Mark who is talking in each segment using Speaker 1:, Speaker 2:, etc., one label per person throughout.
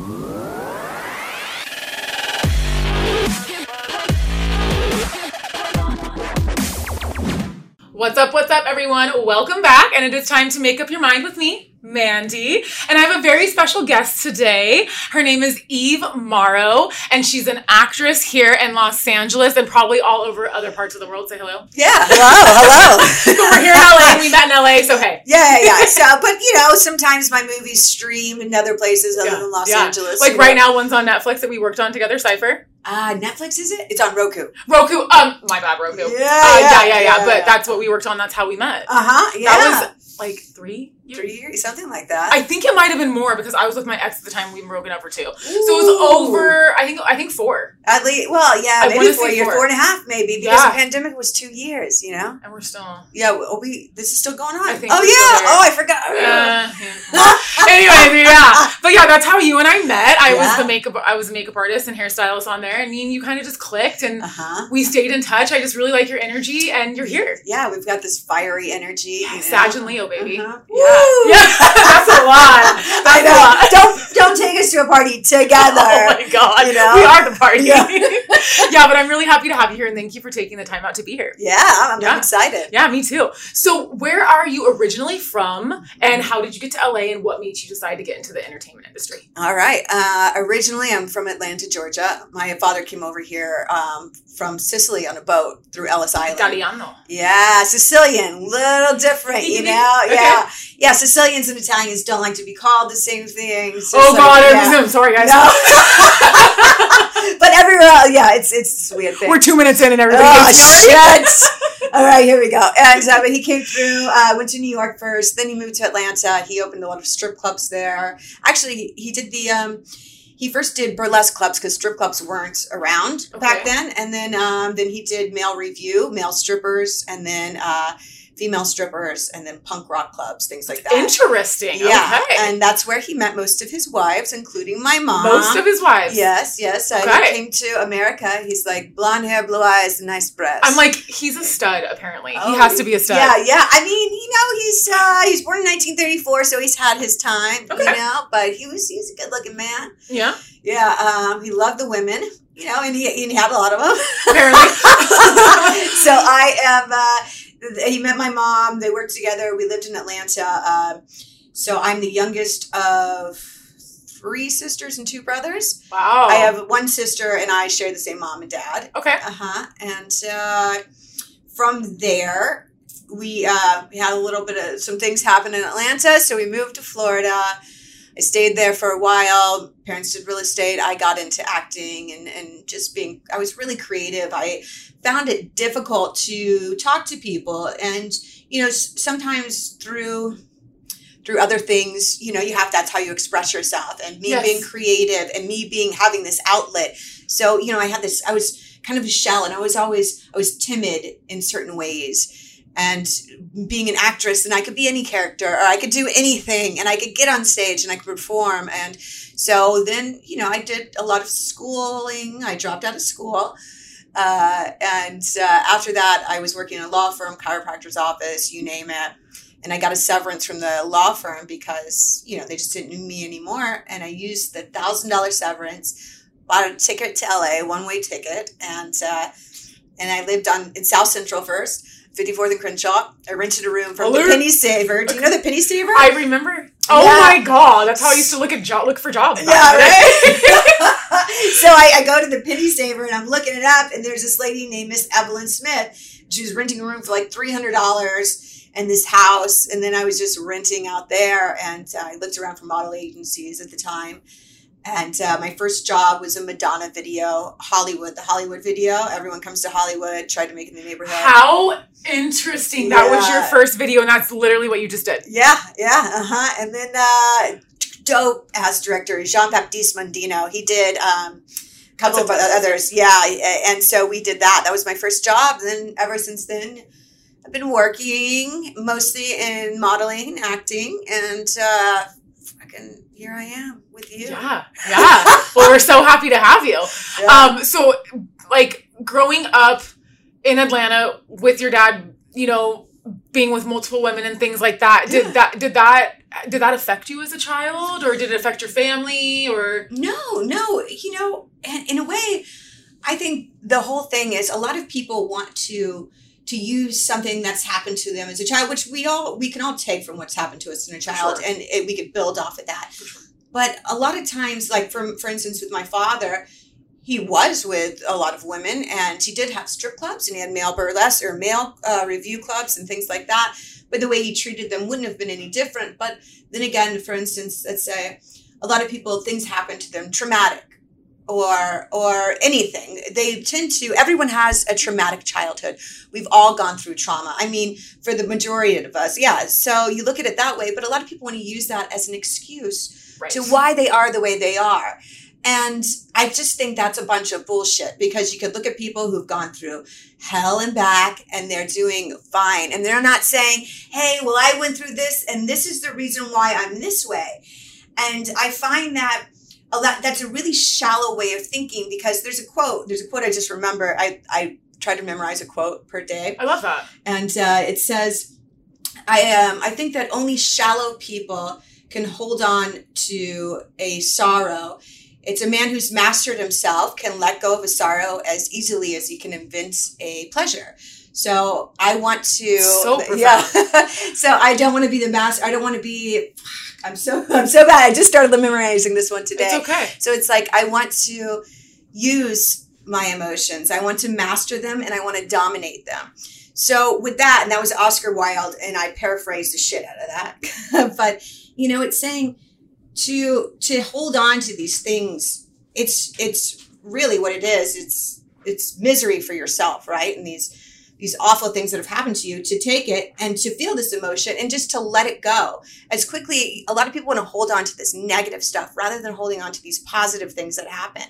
Speaker 1: Mm-hmm. What's up, what's up, everyone? Welcome back, and it is time to make up your mind with me, Mandy. And I have a very special guest today. Her name is Eve Mauro, and she's an actress here in Los Angeles and probably all over other parts of the world. Say hello.
Speaker 2: Yeah. Hello. Hello.
Speaker 1: We're here in LA, and we met in LA, so hey.
Speaker 2: yeah, yeah. So, but you know, sometimes my movies stream in other places other
Speaker 1: Yeah,
Speaker 2: than Los
Speaker 1: yeah.
Speaker 2: Angeles.
Speaker 1: Like right
Speaker 2: know.
Speaker 1: now, one's on Netflix that we worked on together, Cypher.
Speaker 2: Uh, Netflix is it? It's on Roku.
Speaker 1: Roku, um, my bad, Roku.
Speaker 2: Yeah,
Speaker 1: Uh,
Speaker 2: yeah,
Speaker 1: yeah, yeah, yeah, But
Speaker 2: yeah.
Speaker 1: that's what we worked on. That's how we met.
Speaker 2: Uh huh. Yeah.
Speaker 1: That was like three years.
Speaker 2: three years, something like that.
Speaker 1: I think it might have been more because I was with my ex at the time. We've been broken up for two, so it was over. I think I think four,
Speaker 2: At least, well, yeah,
Speaker 1: I
Speaker 2: maybe four years,
Speaker 1: four.
Speaker 2: four and a half, maybe, because
Speaker 1: Yeah.
Speaker 2: the pandemic was two years. You know.
Speaker 1: and we're still.
Speaker 2: Yeah. Well, we this is still going on.
Speaker 1: I think
Speaker 2: oh yeah. Oh, I forgot.
Speaker 1: Uh, anyways, yeah, but yeah, that's how you and I met. I was the makeup. I was a makeup artist and hairstylist on there, and me and you kind of just clicked, and
Speaker 2: Uh huh.
Speaker 1: we stayed in touch. I just really like your energy, and you're here.
Speaker 2: Yeah, we've got this fiery energy. you know.
Speaker 1: Sag and Leo, baby.
Speaker 2: Uh-huh.
Speaker 1: Yeah, yeah, that's a lot.
Speaker 2: I
Speaker 1: That's a
Speaker 2: know.
Speaker 1: lot.
Speaker 2: Don't don't take us to a party together.
Speaker 1: Oh my god,
Speaker 2: You know?
Speaker 1: we are the party.
Speaker 2: Yeah.
Speaker 1: Yeah. but I'm really happy to have you here, and thank you for taking the time out to be here.
Speaker 2: Yeah, I'm, I'm
Speaker 1: Yeah.
Speaker 2: excited.
Speaker 1: Yeah, me too. So, where are you originally from, and how did you get to LA, and what made you decide to get into the entertainment industry?
Speaker 2: All right. Uh, originally, I'm from Atlanta, Georgia. My father came over here um, from Sicily on a boat through Ellis Island.
Speaker 1: Italiano.
Speaker 2: Yeah, Sicilian, little different, you know.
Speaker 1: Okay.
Speaker 2: Yeah, yeah. Sicilians and Italians don't like to be called the same thing. Just
Speaker 1: Oh God, I'm. Sorry, guys.
Speaker 2: No. but everywhere, else, yeah, it's it's weird thing.
Speaker 1: We're two minutes in, and everybody
Speaker 2: Oh,
Speaker 1: hates me already.
Speaker 2: shit. All right, here we go. And uh, but he came through, uh, went to New York first, then he moved to Atlanta. He opened a lot of strip clubs there. Actually, he did the. Um, he first did burlesque clubs because strip clubs weren't around back then, and then um, then he did male revue, male strippers, and then uh, female strippers, and then punk rock clubs, things like that.
Speaker 1: Interesting.
Speaker 2: Yeah,
Speaker 1: Okay.
Speaker 2: and that's where he met most of his wives, including my mom.
Speaker 1: Most of his wives.
Speaker 2: Yes, yes. Uh,
Speaker 1: Okay.
Speaker 2: He came to America. He's like blonde hair, blue eyes, nice breasts.
Speaker 1: I'm like, he's a stud. Apparently,
Speaker 2: Oh,
Speaker 1: he has to be a stud.
Speaker 2: Yeah, yeah. I mean, you know, he's uh, he's born in 1934, so he's had his time.
Speaker 1: Okay.
Speaker 2: You know, but he was he's a good looking man.
Speaker 1: Yeah.
Speaker 2: Yeah, um, he loved the women. You know, and he, and he had a lot of them.
Speaker 1: Apparently.
Speaker 2: so I am. Uh, he met my mom. They worked together. We lived in Atlanta. Um, so I'm the youngest of three sisters and two brothers.
Speaker 1: Wow.
Speaker 2: I have one sister, and I share the same mom and dad.
Speaker 1: Okay.
Speaker 2: Uh huh. And uh, from there, we uh, we had a little bit of some things happen in Atlanta, so we moved to Florida. I stayed there for a while. Parents did real estate. I got into acting and, and just being, I was really creative. I found it difficult to talk to people. And, you know, sometimes through, through other things, you know, you have, that's how you express yourself and me
Speaker 1: Yes.
Speaker 2: being creative and me being, having this outlet. So, you know, I had this, I was kind of a shell and I was always, I was timid in certain ways and being an actress and I could be any character or I could do anything and I could get on stage and I could perform and so then you know I did a lot of schooling I dropped out of school uh, and uh, after that I was working in a law firm chiropractor's office you name it and I got a severance from the law firm because you know they just didn't need me anymore and I used the thousand dollar severance bought a ticket to LA one way ticket and uh, and I lived on in South Central first 54th and Crenshaw. I rented a room from the Penny Saver. Do you know the Penny Saver?
Speaker 1: I remember. Oh
Speaker 2: Yeah.
Speaker 1: my god, that's how I used to look at job look for jobs.
Speaker 2: yeah,
Speaker 1: in the day.
Speaker 2: right. so I, I go to the Penny Saver and I'm looking it up, and there's this lady named Miss Evelyn Smith. She was renting a room for like three hundred dollars in this house, and then I was just renting out there, and uh, I looked around for model agencies at the time. And uh, my first job was a Madonna video, Hollywood, the Hollywood video. Everyone comes to Hollywood, tried to make it in the neighborhood.
Speaker 1: How interesting. That was your first video, and that's literally what you just did.
Speaker 2: Yeah, yeah, uh huh. And then uh, dope ass director Jean Baptiste Mondino. He did um, a couple of others. Yeah, and so we did that. That was my first job. And then ever since then, I've been working mostly in modeling and acting, and uh, fucking here I am with you.
Speaker 1: Yeah, yeah. well, we're so happy to have you.
Speaker 2: Yeah.
Speaker 1: Um, so like growing up in Atlanta with your dad, you know, being with multiple women and things like that. Did
Speaker 2: Yeah.
Speaker 1: that did that did that affect you as a child or did it affect your family or
Speaker 2: No, no, you know, and in a way, I think the whole thing is a lot of people want to to use something that's happened to them as a child, which we all we can all take from what's happened to us in a child,
Speaker 1: sure.
Speaker 2: and it, we could build off of that.
Speaker 1: Sure.
Speaker 2: But a lot of times, like for for instance, with my father, he was with a lot of women, and he did have strip clubs, and he had male burlesque or male uh, revue clubs and things like that. But the way he treated them wouldn't have been any different. But then again, for instance, let's say a lot of people things happen to them traumatic or or anything they tend to everyone has a traumatic childhood we've all gone through trauma i mean for the majority of us yeah so you look at it that way but a lot of people want to use that as an excuse
Speaker 1: right.
Speaker 2: to why they are the way they are and i just think that's a bunch of bullshit because you could look at people who've gone through hell and back and they're doing fine. And they're not saying hey well i went through this and this is the reason why i'm this way. And i find that a lot that's a really shallow way of thinking because there's a quote there's a quote i just remember. I i try to memorize a quote per day.
Speaker 1: I love that.
Speaker 2: and uh, it says i um i think that only shallow people can hold on to a sorrow it's a man who's mastered himself can let go of a sorrow as easily as he can invent a pleasure so i want to
Speaker 1: So
Speaker 2: yeah so i don't want to be the master i don't want to be i'm so i'm so bad i just started memorizing this one today
Speaker 1: It's okay.
Speaker 2: so it's like I want to use my emotions. I want to master them and I want to dominate them. So with that, and that was Oscar Wilde, and I paraphrased the shit out of that. but you know, it's saying to to hold on to these things. It's it's really what it is. It's it's misery for yourself, right? And these these awful things that have happened to you to take it and to feel this emotion and just to let it go as quickly a lot of people want to hold on to this negative stuff rather than holding on to these positive things that happen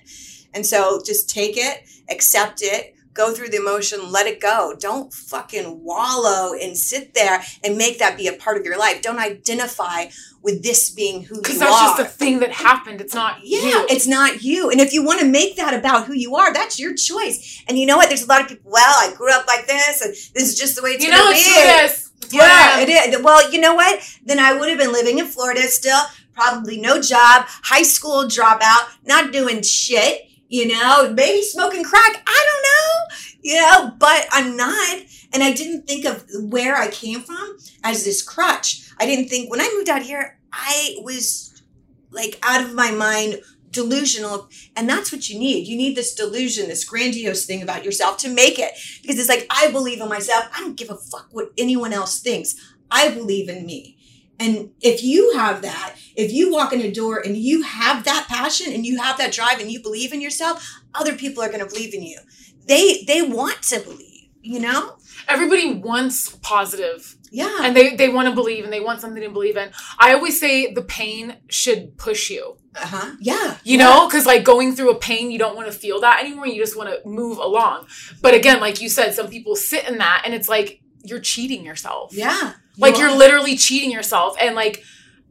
Speaker 2: and so just take it accept it go through the emotion let it go don't fucking wallow and sit there and make that be a part of your life don't identify with this being who you are.
Speaker 1: Because that's just a thing that happened. It's not
Speaker 2: yeah,
Speaker 1: you.
Speaker 2: it's not you. And if you want to make that about who you are, that's your choice. And you know what? There's a lot of people, well, I grew up like this, and this is just the way it's
Speaker 1: you
Speaker 2: going
Speaker 1: know
Speaker 2: to
Speaker 1: it's
Speaker 2: be.
Speaker 1: who it is. It's what
Speaker 2: Yeah, it is. Well, you know what? Then I would have been living in Florida still, probably no job, high school dropout, not doing shit, you know, maybe smoking crack. I don't know, you know, but I'm not. And I didn't think of where I came from as this crutch. I didn't think when I moved out here, I was like out of my mind delusional and that's what you need you need this delusion this grandiose thing about yourself to make it because it's like i believe in myself i don't give a fuck what anyone else thinks i believe in me and if you have that if you walk in a door and you have that passion and you have that drive and you believe in yourself other people are going to believe in you they they want to believe you know
Speaker 1: Everybody wants positive
Speaker 2: yeah
Speaker 1: and they, they want to believe and they want something to believe in. I always say the pain should push you.
Speaker 2: uh-huh yeah
Speaker 1: You know, because like going through a pain, you don't want to feel that anymore. You just want to move along. But again, like you said, some people sit in that and it's like you're cheating yourself.
Speaker 2: yeah
Speaker 1: Like
Speaker 2: You
Speaker 1: you're literally cheating yourself. And like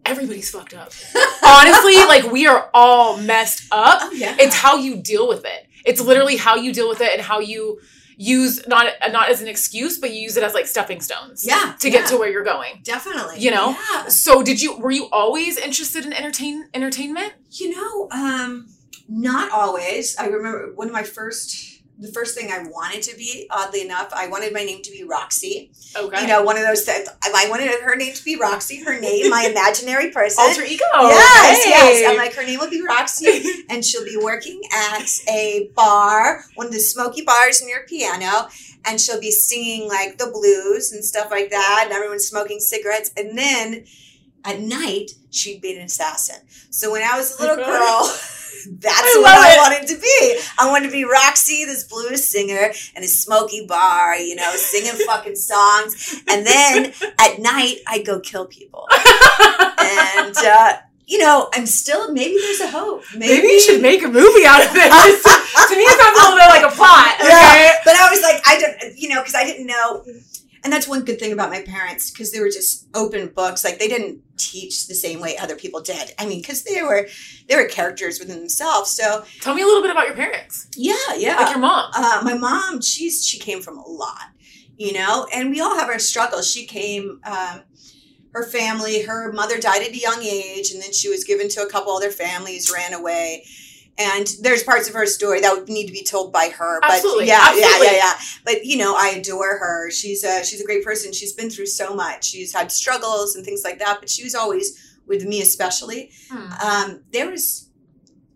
Speaker 1: everybody's fucked up. Honestly, like we are all messed up.
Speaker 2: oh yeah
Speaker 1: It's how you deal with it. It's literally how you deal with it and how you use not not as an excuse, but you use it as like stepping stones.
Speaker 2: yeah
Speaker 1: To get
Speaker 2: yeah,
Speaker 1: to where you're going.
Speaker 2: definitely
Speaker 1: you know?
Speaker 2: yeah.
Speaker 1: So did you were you always interested in entertain entertainment?
Speaker 2: You know, um, not always. I remember one of my first, the first thing I wanted to be, oddly enough, I wanted my name to be Roxy.
Speaker 1: Okay.
Speaker 2: You know, one of those things. I wanted her name to be Roxy, her name, my imaginary person.
Speaker 1: alter ego.
Speaker 2: yes,
Speaker 1: Hey.
Speaker 2: yes. I'm like, her name will be Roxy, and she'll be working at a bar, one of the smoky bars near piano, and she'll be singing like the blues and stuff like that, and everyone's smoking cigarettes. And then at night, she'd be an assassin. So when I was a oh
Speaker 1: little
Speaker 2: girl, that's
Speaker 1: I
Speaker 2: what I
Speaker 1: it.
Speaker 2: wanted to be. I wanted to be Roxy, this blues singer, in a smoky bar, you know, singing fucking songs. And then at night, I'd go kill people and uh, you know, I'm still maybe there's a hope. Maybe,
Speaker 1: Maybe you should make a movie out of this. to me, it sounds a little bit like a plot. Okay.
Speaker 2: Yeah, but I was like, I don't, you know, because I didn't know. And that's one good thing about my parents because they were just open books. Like they didn't teach the same way other people did. I mean, because they were they were characters within themselves. So
Speaker 1: Tell me a little bit about your parents,
Speaker 2: yeah, yeah.
Speaker 1: like your mom.
Speaker 2: uh, my mom, she's she came from a lot. you know, and we all have our struggles. She came, um, her family, her mother died at a young age, and then she was given to a couple other families, ran away. And there's parts of her story that would need to be told by her. But
Speaker 1: Absolutely,
Speaker 2: yeah,
Speaker 1: absolutely.
Speaker 2: yeah, yeah, yeah. But you know, I adore her. She's a she's a great person. She's been through so much. She's had struggles and things like that. But she was always with me, especially.
Speaker 1: Hmm.
Speaker 2: Um, there was,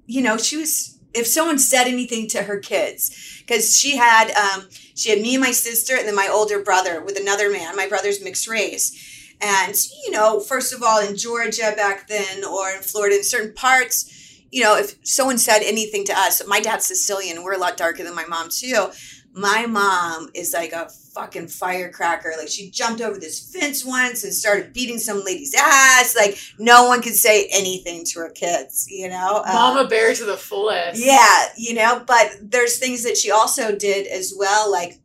Speaker 2: you know, she was. If someone said anything to her kids, because she had um, she had me and my sister, and then my older brother with another man. My brother's mixed race, and you know, first of all, in Georgia back then, or in Florida, in certain parts, you know, if someone said anything to us, my dad's Sicilian, we're a lot darker than my mom too. My mom is like a fucking firecracker. Like she jumped over this fence once and started beating some lady's ass. Like no one could say anything to her kids, you know. Uh,
Speaker 1: Mama bear to the fullest.
Speaker 2: yeah, you know, but there's things that she also did as well. Like,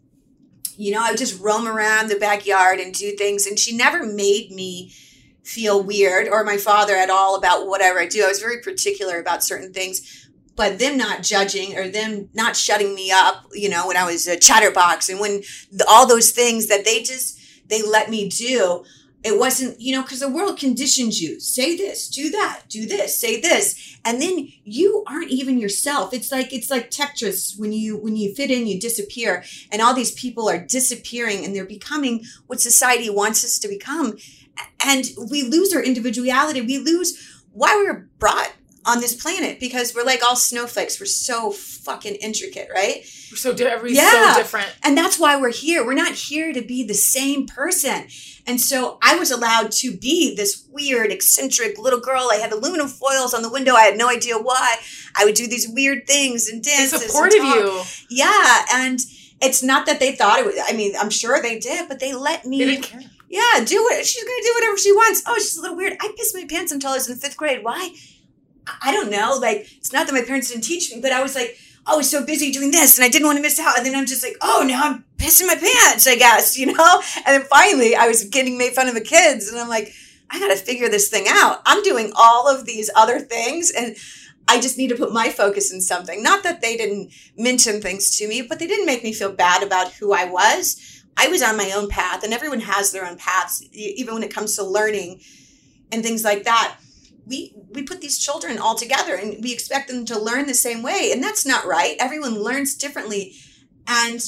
Speaker 2: you know, I would just roam around the backyard and do things, and she never made me feel weird or my father at all about whatever I do. I was very particular about certain things. But them not judging or them not shutting me up, you know, when I was a chatterbox and when the, all those things that they just they let me do, it wasn't, you know, because the world conditions you. Say this, do that, do this, say this, and then you aren't even yourself. It's like it's like Tetris when you when you fit in, you disappear, and all these people are disappearing and they're becoming what society wants us to become, and we lose our individuality. We lose why we were brought on this planet because we're like all snowflakes. We're so fucking intricate, right?
Speaker 1: We're so di- everybody's
Speaker 2: Yeah.
Speaker 1: so different.
Speaker 2: And that's why we're here. We're not here to be the same person. And so I was allowed to be this weird, eccentric little girl. I had aluminum foils on the window. I had no idea why. I would do these weird things and
Speaker 1: They
Speaker 2: dances. and
Speaker 1: supported you.
Speaker 2: Yeah. And it's not that they thought it was, I mean, I'm sure they did, but they let me.
Speaker 1: They didn't care.
Speaker 2: Yeah, do it. She's gonna do whatever she wants. Oh, she's a little weird. I pissed my pants until I was in fifth grade. Why? I- don't know. Like, it's not that my parents didn't teach me, but I was like, oh, I was so busy doing this and I didn't want to miss out. And then I'm just like, oh, now I'm pissing my pants, I guess, you know? And then finally I was getting made fun of the kids and I'm like, I gotta figure this thing out. I'm doing all of these other things and I just need to put my focus in something. Not that they didn't mention things to me, but they didn't make me feel bad about who I was. I was on my own path, and everyone has their own paths, even when it comes to learning and things like that. We we put these children all together, and we expect them to learn the same way, and that's not right. Everyone learns differently, and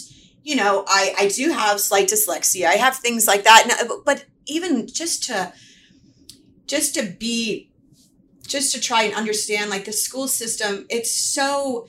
Speaker 2: you know, I I do have slight dyslexia. I have things like that, uh, but even just to just to be just to try and understand like the school system it's so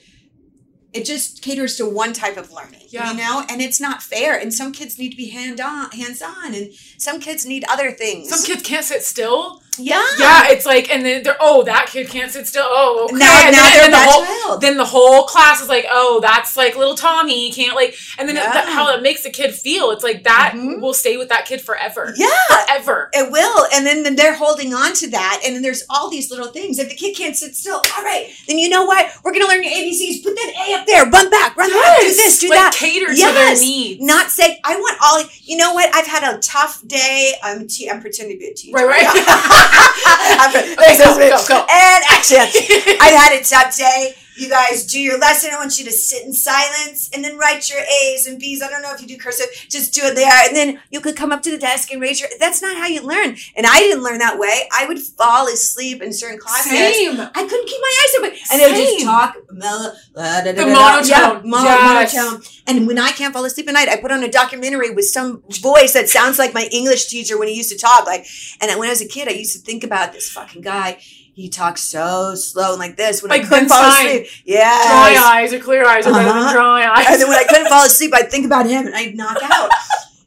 Speaker 2: it just caters to one type of learning
Speaker 1: Yeah.
Speaker 2: you know and it's not fair and some kids need to be hand on hands on and some kids need other things
Speaker 1: Some kids can't sit still.
Speaker 2: yeah
Speaker 1: Yeah, it's like, and then they're, oh, that kid can't sit still. Oh, okay.
Speaker 2: now,
Speaker 1: and
Speaker 2: now
Speaker 1: then,
Speaker 2: they're
Speaker 1: and then the whole,
Speaker 2: child
Speaker 1: then the whole class is like, oh, that's like little Tommy can't like, and then it, that, how it makes the kid feel. It's like that
Speaker 2: Mhm.
Speaker 1: will stay with that kid forever.
Speaker 2: yeah
Speaker 1: Forever.
Speaker 2: it will and then, then they're holding on to that and then there's all these little things if the kid can't sit still all right then you know what we're gonna learn your abcs put that a up there run back run back do this do
Speaker 1: like
Speaker 2: that
Speaker 1: cater to
Speaker 2: Yes.
Speaker 1: their needs.
Speaker 2: not say I want all. You know what? I've had a tough day. I'm te- I'm pretending to be a teacher.
Speaker 1: Right, right.
Speaker 2: Pre-
Speaker 1: Okay, go, go, go.
Speaker 2: And action. I've had a tough day. You guys do your lesson. I want you to sit in silence and then write your A's and B's. I don't know if you do cursive. Just do it there. And then you could come up to the desk and raise your. That's not how you learn. And I didn't learn that way. I would fall asleep in certain classes.
Speaker 1: Same.
Speaker 2: I couldn't keep my eyes open. And they would just talk mellow. Uh, da, da, da,
Speaker 1: The
Speaker 2: da, da.
Speaker 1: monotone.
Speaker 2: Yeah, mon-
Speaker 1: Yes.
Speaker 2: monotone. And when I can't fall asleep at night, I put on a documentary with some voice that sounds like my English teacher when he used to talk. Like, and when I was a kid, I used to think about this fucking guy. He talks so slow and like this. When
Speaker 1: Like
Speaker 2: I couldn't fall asleep, yeah.
Speaker 1: Dry eyes or clear eyes are
Speaker 2: Uh-huh.
Speaker 1: than dry eyes.
Speaker 2: And then when I couldn't fall asleep, I'd think about him and I'd knock out.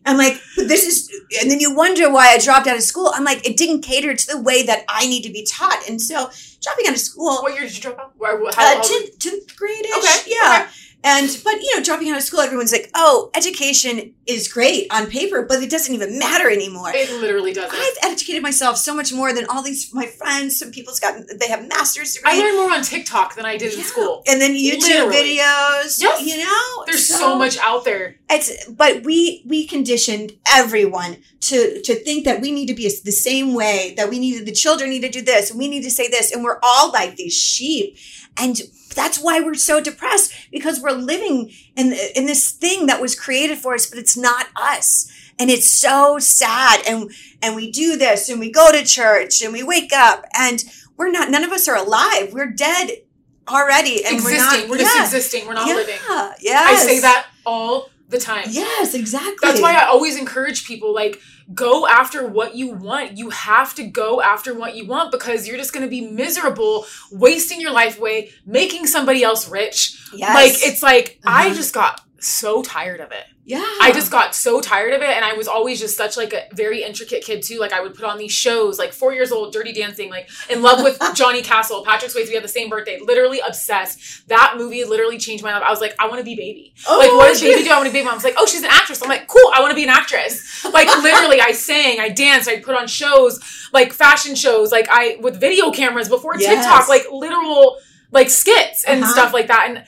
Speaker 2: I'm like, this is, and then you wonder why I dropped out of school. I'm like, it didn't cater to the way that I need to be taught. And so dropping out of school,
Speaker 1: what year did you drop out? Where, how,
Speaker 2: uh, 10th, 10th grade
Speaker 1: Okay,
Speaker 2: Yeah.
Speaker 1: okay.
Speaker 2: And, but, you know, dropping out of school, everyone's like, oh, education is great on paper, but it doesn't even matter anymore.
Speaker 1: it literally doesn't.
Speaker 2: I've educated myself so much more than all these, my friends. Some people's got, they have master's degrees.
Speaker 1: I learned more on TikTok than I did in school.
Speaker 2: And then YouTube
Speaker 1: Literally.
Speaker 2: videos,
Speaker 1: Yes.
Speaker 2: you know?
Speaker 1: There's so, much out there.
Speaker 2: It's but we we conditioned everyone to to think that we need to be the same way that we needed the children need to do this and we need to say this and we're all like these sheep and that's why we're so depressed because we're living in in this thing that was created for us, but it's not us. And it's so sad. And and we do this and we go to church and we wake up and we're not none of us are alive. We're dead already. And
Speaker 1: existing.
Speaker 2: we're not
Speaker 1: We're just existing. We're not
Speaker 2: yeah.
Speaker 1: living.
Speaker 2: Yes.
Speaker 1: I say that all the time.
Speaker 2: Yes, exactly.
Speaker 1: That's why I always encourage people like go after what you want. You have to go after what you want because you're just going to be miserable wasting your life away making somebody else rich.
Speaker 2: yes.
Speaker 1: Like it's like I
Speaker 2: Uh-huh.
Speaker 1: just got so tired of it.
Speaker 2: Yeah.
Speaker 1: I just got so tired of it and I was always just such like a very intricate kid too. Like I would put on these shows like 4 years old dirty dancing like in love with Johnny Castle, Patrick Swayze, we had the same birthday. Literally obsessed. That movie literally changed my life. I was like I want to be baby.
Speaker 2: oh,
Speaker 1: Like, what does baby do? I want to be baby. I was like, oh, she's an actress. I'm like, cool. I want to be an actress. Like, literally, I sang, I danced, I put on shows, like fashion shows, like I with video cameras before
Speaker 2: Yes.
Speaker 1: TikTok, like literal like skits and
Speaker 2: Uh-huh.
Speaker 1: stuff like that. And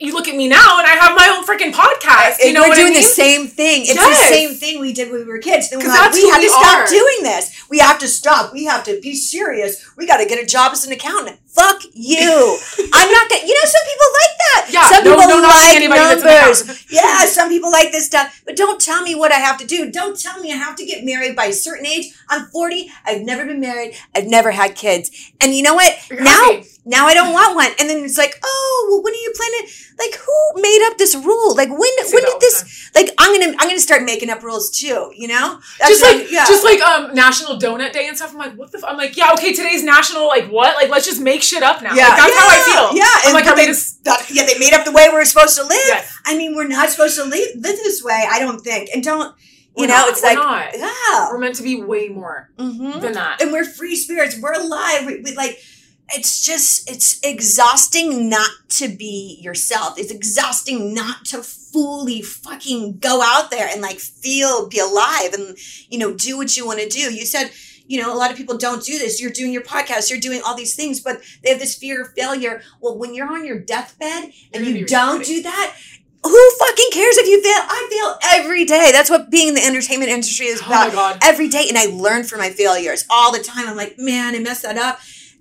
Speaker 1: you look at me now, and I have my own freaking podcast. You
Speaker 2: And
Speaker 1: know
Speaker 2: we're
Speaker 1: what
Speaker 2: doing
Speaker 1: I mean?
Speaker 2: the same thing. It's
Speaker 1: Yes.
Speaker 2: the same thing we did when we were kids. Then we're like, we have
Speaker 1: we
Speaker 2: to stop
Speaker 1: are.
Speaker 2: doing this. We have to stop. We have to be serious. We got to get a job as an accountant. Fuck you. I'm not gonna. You know, some people like that.
Speaker 1: Yeah,
Speaker 2: some
Speaker 1: no-
Speaker 2: people
Speaker 1: no
Speaker 2: like
Speaker 1: anybody that's an
Speaker 2: numbers. yeah, some people like this stuff. But don't tell me what I have to do. Don't tell me I have to get married by a certain age. I'm 40. I've never been married. I've never had kids. And you know what?
Speaker 1: You're
Speaker 2: now
Speaker 1: happy.
Speaker 2: Now I don't want one. And then it's like, oh, well, when are you planning? Like, who made up this rule? Like, when when did this? Like, I'm gonna I'm gonna start making up rules too. You know, That's
Speaker 1: just like just like um National Donut Day and stuff. I'm like, what the? F-? I'm like, yeah, okay, today's National like what? Like, let's just make shit up now.
Speaker 2: yeah,
Speaker 1: like, that's how I
Speaker 2: yeah,
Speaker 1: feel.
Speaker 2: Yeah,
Speaker 1: I'm like,
Speaker 2: but
Speaker 1: how they just
Speaker 2: that- yeah, they made up the way we're supposed to live.
Speaker 1: yes,
Speaker 2: I mean, we're not supposed to live, live this way. I don't think. And don't you
Speaker 1: We're
Speaker 2: know?
Speaker 1: not,
Speaker 2: it's
Speaker 1: we're
Speaker 2: like
Speaker 1: not.
Speaker 2: yeah,
Speaker 1: we're meant to be way more
Speaker 2: hmm
Speaker 1: than that.
Speaker 2: and we're free spirits. We're alive. We, we like. It's just it's exhausting not to be yourself. It's exhausting not to fully fucking go out there and like feel, be alive, and you know do what you want to do. You said you know a lot of people don't do this. You're doing your podcast. You're doing all these things, but they have this fear of failure. Well, when you're on your deathbed
Speaker 1: You're
Speaker 2: and you don't do that. Who fucking cares if you fail? I fail every day. That's what being in the entertainment industry is
Speaker 1: Oh my
Speaker 2: about
Speaker 1: god.
Speaker 2: every day and I learn from my failures all the time. I'm like, man, I messed that up.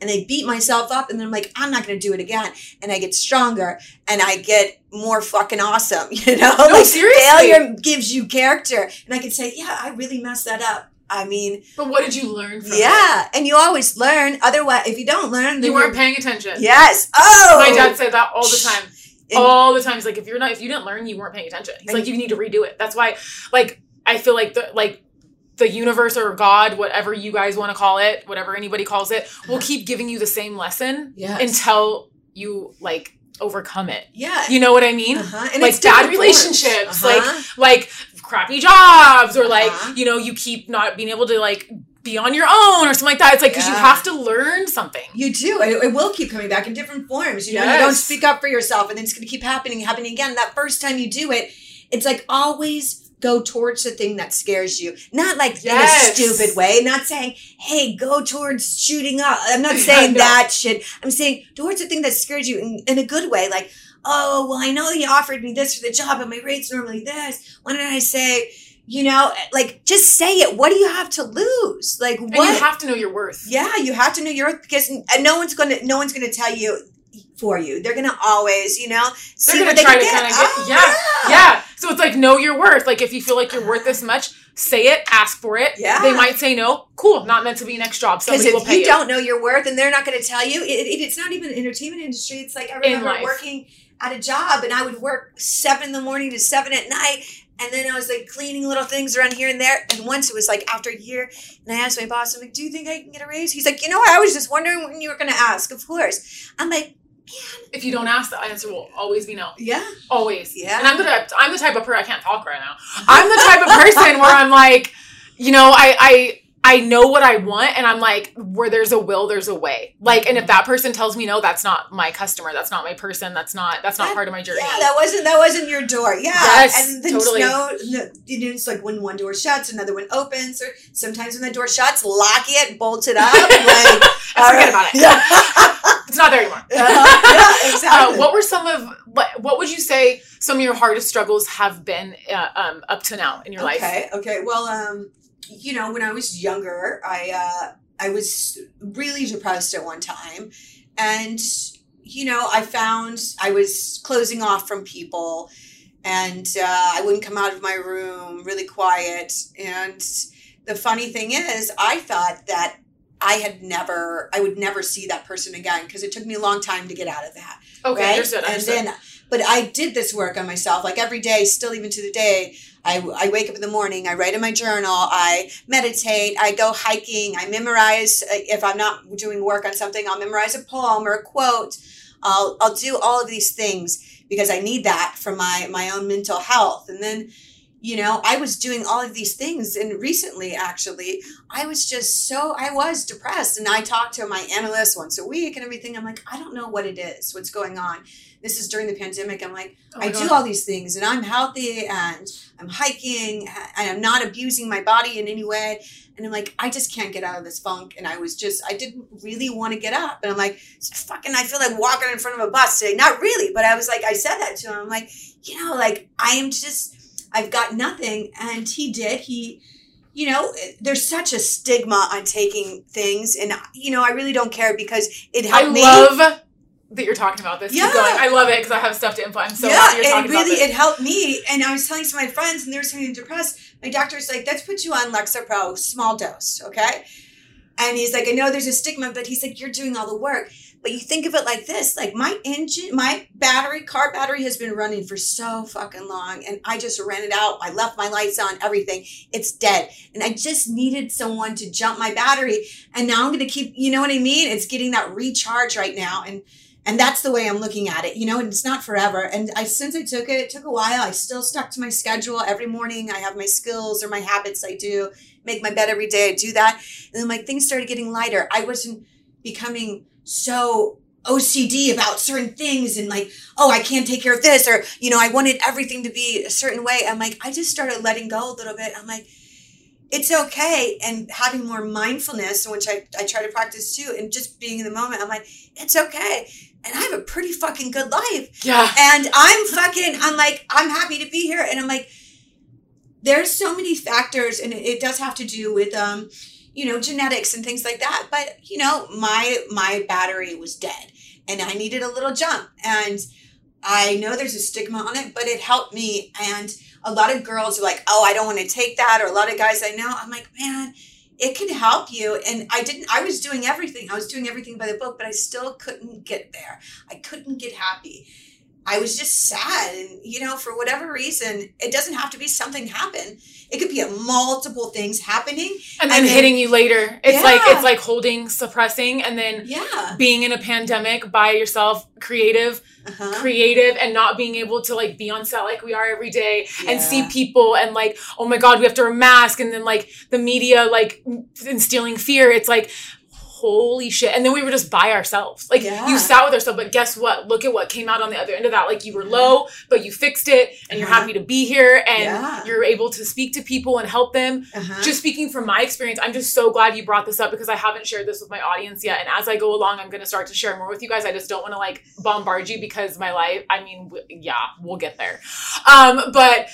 Speaker 2: And I beat myself up and then I'm like, I'm not gonna do it again. And I get stronger and I get more fucking awesome, you know?
Speaker 1: No,
Speaker 2: like
Speaker 1: seriously.
Speaker 2: failure gives you character. And I can say, Yeah, I really messed that up. I mean,
Speaker 1: But what did you learn from it?
Speaker 2: yeah. And you always learn. Otherwise if you don't learn,
Speaker 1: You weren't paying attention.
Speaker 2: Yes. Oh
Speaker 1: My dad said that all the time.
Speaker 2: And-
Speaker 1: all the time. He's like, if you're not, if you didn't learn, you weren't paying attention. He's
Speaker 2: And-
Speaker 1: like, you need to redo it. That's why, like, I feel like the like the universe or God, whatever you guys want to call it, whatever anybody calls it, will keep giving you the same lesson
Speaker 2: Yes.
Speaker 1: until you like overcome it.
Speaker 2: yeah.
Speaker 1: You know what I mean?
Speaker 2: Uh-huh. And
Speaker 1: like
Speaker 2: it's
Speaker 1: bad relationships,
Speaker 2: Uh-huh.
Speaker 1: like crappy jobs, or like
Speaker 2: Uh-huh.
Speaker 1: you know, you keep not being able to like be on your own or something like that. It's like because you have to learn something.
Speaker 2: You do. It, it will keep coming back in different forms. You know, you don't speak up for yourself, and then it's going to keep happening, happening again. That first time you do it, it's like always go towards the thing that scares you. Not like
Speaker 1: Yes.
Speaker 2: in a stupid way. Not saying, "Hey, go towards shooting up." I'm not saying
Speaker 1: no.
Speaker 2: that shit. I'm saying towards the thing that scares you in, in a good way. Like, oh, well, I know you offered me this for the job, but my rate's normally this. Why didn't I say? You know, like just say it. What do you have to lose? Like
Speaker 1: And
Speaker 2: what?
Speaker 1: you have to know your worth.
Speaker 2: Yeah, you have to know your worth because n- no one's gonna no one's gonna tell you for you. They're gonna always, you know, see
Speaker 1: They're gonna
Speaker 2: they
Speaker 1: try
Speaker 2: can
Speaker 1: to kind
Speaker 2: get.
Speaker 1: of get,
Speaker 2: Oh,
Speaker 1: yeah, yeah. So it's like know your worth. Like if you feel like you're worth this uh-huh. much, say it, ask for it.
Speaker 2: Yeah.
Speaker 1: They might say no. Cool, not meant to be next job. Somebody will
Speaker 2: if
Speaker 1: pay
Speaker 2: you,
Speaker 1: you.
Speaker 2: don't know your worth and they're not going to tell you, it, it, it's not even the entertainment industry. It's like I remember working at a job and I would work seven in the morning to seven at night. And then I was like cleaning little things around here and there. And once it was like after a year, and I asked my boss, I'm like, do you think I can get a raise? He's like, you know what? I was just wondering when you were going to ask. Of course. I'm like,
Speaker 1: If you don't ask, the answer will always be no.
Speaker 2: yeah.
Speaker 1: Always.
Speaker 2: Yeah.
Speaker 1: And I'm the type, I'm the type of person I can't talk right now. I'm the type of person where I'm like, you know, I I I know what I want and I'm like, where there's a will, there's a way. Like, and if that person tells me no, that's not my customer, that's not my person, that's not that's not
Speaker 2: That-
Speaker 1: part of my journey.
Speaker 2: Yeah, that wasn't that wasn't your door. Yeah,
Speaker 1: Yes,
Speaker 2: and then
Speaker 1: totally.
Speaker 2: snow. no, You know, it's like when one door shuts, another one opens. Or sometimes when the door shuts, lock it, bolt it up. Like,
Speaker 1: forget about it.
Speaker 2: Yeah,
Speaker 1: It's not there anymore.
Speaker 2: yeah exactly.
Speaker 1: Uh, what were some of what what would you say some of your hardest struggles have been uh, um, up to now in your life?
Speaker 2: Okay, okay. Well, um, you know, when I was younger, I uh, I was really depressed at one time, and you know, I found I was closing off from people and uh, I wouldn't come out of my room, really quiet. And the funny thing is, I thought that I had never, I would never see that person again because it took me a long time to get out of that.
Speaker 1: Okay,
Speaker 2: right?
Speaker 1: understood. understood.
Speaker 2: And then, but I did this work on myself, like every day, still even to the day. I, I wake up in the morning, I write in my journal, I meditate, I go hiking, I memorize. uh, If I'm not doing work on something, I'll memorize a poem or a quote. I'll, I'll do all of these things because I need that for my, my own mental health. And then, you know, I was doing all of these things. And recently, actually, I was just so, I was depressed. And I talked to my analyst once a week and everything. I'm like, I don't know what it is, what's going on. This is during the pandemic. I'm like,
Speaker 1: Oh
Speaker 2: I do all these things and I'm healthy and I'm hiking and I'm not abusing my body in any way. And I'm like, I just can't get out of this funk. And I was just, I didn't really want to get up. And I'm like, fucking, I feel like walking in front of a bus today. Not really, but I was like, I said that to him. I'm like, you know, like I am just, I've got nothing. And he did. He, you know, there's such a stigma on taking things. And, you know, I really don't care because it
Speaker 1: I
Speaker 2: helped me.
Speaker 1: I love that you're talking about this.
Speaker 2: Yeah.
Speaker 1: I love it because I have stuff to info. I'm so
Speaker 2: yeah,
Speaker 1: happy you're talking
Speaker 2: really
Speaker 1: about this.
Speaker 2: it helped me. And I was telling some of my friends, and they were saying depressed. My doctor's like, "Let's put you on Lexapro, small dose, okay?" And he's like, "I know there's a stigma, but he's like, you're doing all the work." But you think of it like this: like my engine, my battery, car battery has been running for so fucking long, and I just ran it out. I left my lights on, everything. It's dead, and I just needed someone to jump my battery. And now I'm gonna keep, you know what I mean? It's getting that recharge right now, and and that's the way I'm looking at it, you know, and it's not forever. And I since I took it, it took a while. I still stuck to my schedule. Every morning I have my skills or my habits I do, make my bed every day, I do that. And then my things started getting lighter. I wasn't becoming so OCD about certain things and like, oh, I can't take care of this, or you know, I wanted everything to be a certain way. I'm like, I just started letting go a little bit. I'm like, it's okay and having more mindfulness which I, I try to practice too and just being in the moment i'm like it's okay and i have a pretty fucking good life
Speaker 1: Yeah.
Speaker 2: and i'm fucking i'm like i'm happy to be here and i'm like there's so many factors and it, it does have to do with um you know genetics and things like that but you know my my battery was dead and i needed a little jump and i know there's a stigma on it but it helped me and a lot of girls are like oh i don't want to take that or a lot of guys i know i'm like man it can help you and i didn't i was doing everything i was doing everything by the book but i still couldn't get there. I couldn't get happy i was just sad and you know for whatever reason it doesn't have to be something happen it could be a multiple things happening
Speaker 1: And then
Speaker 2: and then-
Speaker 1: hitting you later. It's like it's like holding, suppressing, and then
Speaker 2: yeah
Speaker 1: being in a pandemic by yourself, creative,
Speaker 2: uh-huh.
Speaker 1: creative, and not being able to like be on set like we are every day and see people and like, oh my god, we have to wear a mask. and then like the media like instilling fear. It's like. Holy shit. And then we were just by ourselves. Like
Speaker 2: Yeah.
Speaker 1: you sat with yourself, but guess what? Look at what came out on the other end of that. Like you were low, but you fixed it and you're
Speaker 2: Uh-huh.
Speaker 1: happy to be here and
Speaker 2: Yeah.
Speaker 1: you're able to speak to people and help them
Speaker 2: uh-huh.
Speaker 1: just speaking from my experience, I'm just so glad you brought this up because I haven't shared this with my audience yet. And as I go along, I'm going to start to share more with you guys. I just don't want to like bombard you because my life, I mean, w- yeah, we'll get there. Um, but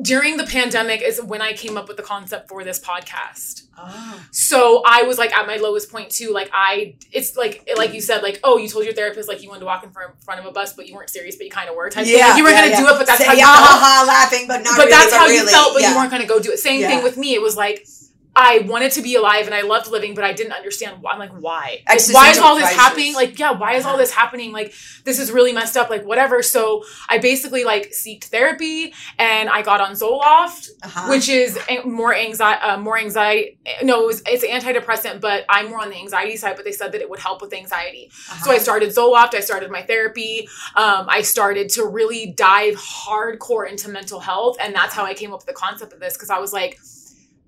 Speaker 1: during the pandemic is when I came up with the concept for this podcast.
Speaker 2: oh.
Speaker 1: So I was like at my lowest point too. Like I, it's like like you said, like oh, you told your therapist like you wanted to walk in front of a bus, but you weren't serious, but you kind of were. Type. Like, you were
Speaker 2: yeah,
Speaker 1: gonna
Speaker 2: yeah.
Speaker 1: do it, but that's
Speaker 2: Say,
Speaker 1: how you
Speaker 2: yeah,
Speaker 1: felt
Speaker 2: laughing, but not
Speaker 1: but
Speaker 2: really,
Speaker 1: that's how you felt, but
Speaker 2: yeah.
Speaker 1: you weren't going to go do it. Same
Speaker 2: Yeah.
Speaker 1: thing with me. It was like I wanted to be alive and I loved living, but I didn't understand. Why. I'm like, why? Like, why is all this
Speaker 2: crisis.
Speaker 1: happening? Like, yeah, why is all
Speaker 2: Uh-huh.
Speaker 1: this happening? Like, this is really messed up. Like, whatever. So I basically like seeked therapy and I got on Zoloft,
Speaker 2: uh-huh.
Speaker 1: which is more anxiety. Uh, more anxiety. No, it was, it's antidepressant, but I'm more on the anxiety side. But they said that it would help with anxiety.
Speaker 2: uh-huh.
Speaker 1: So I started Zoloft. I started my therapy. Um, I started to really dive hardcore into mental health, and that's how I came up with the concept of this. Because I was like,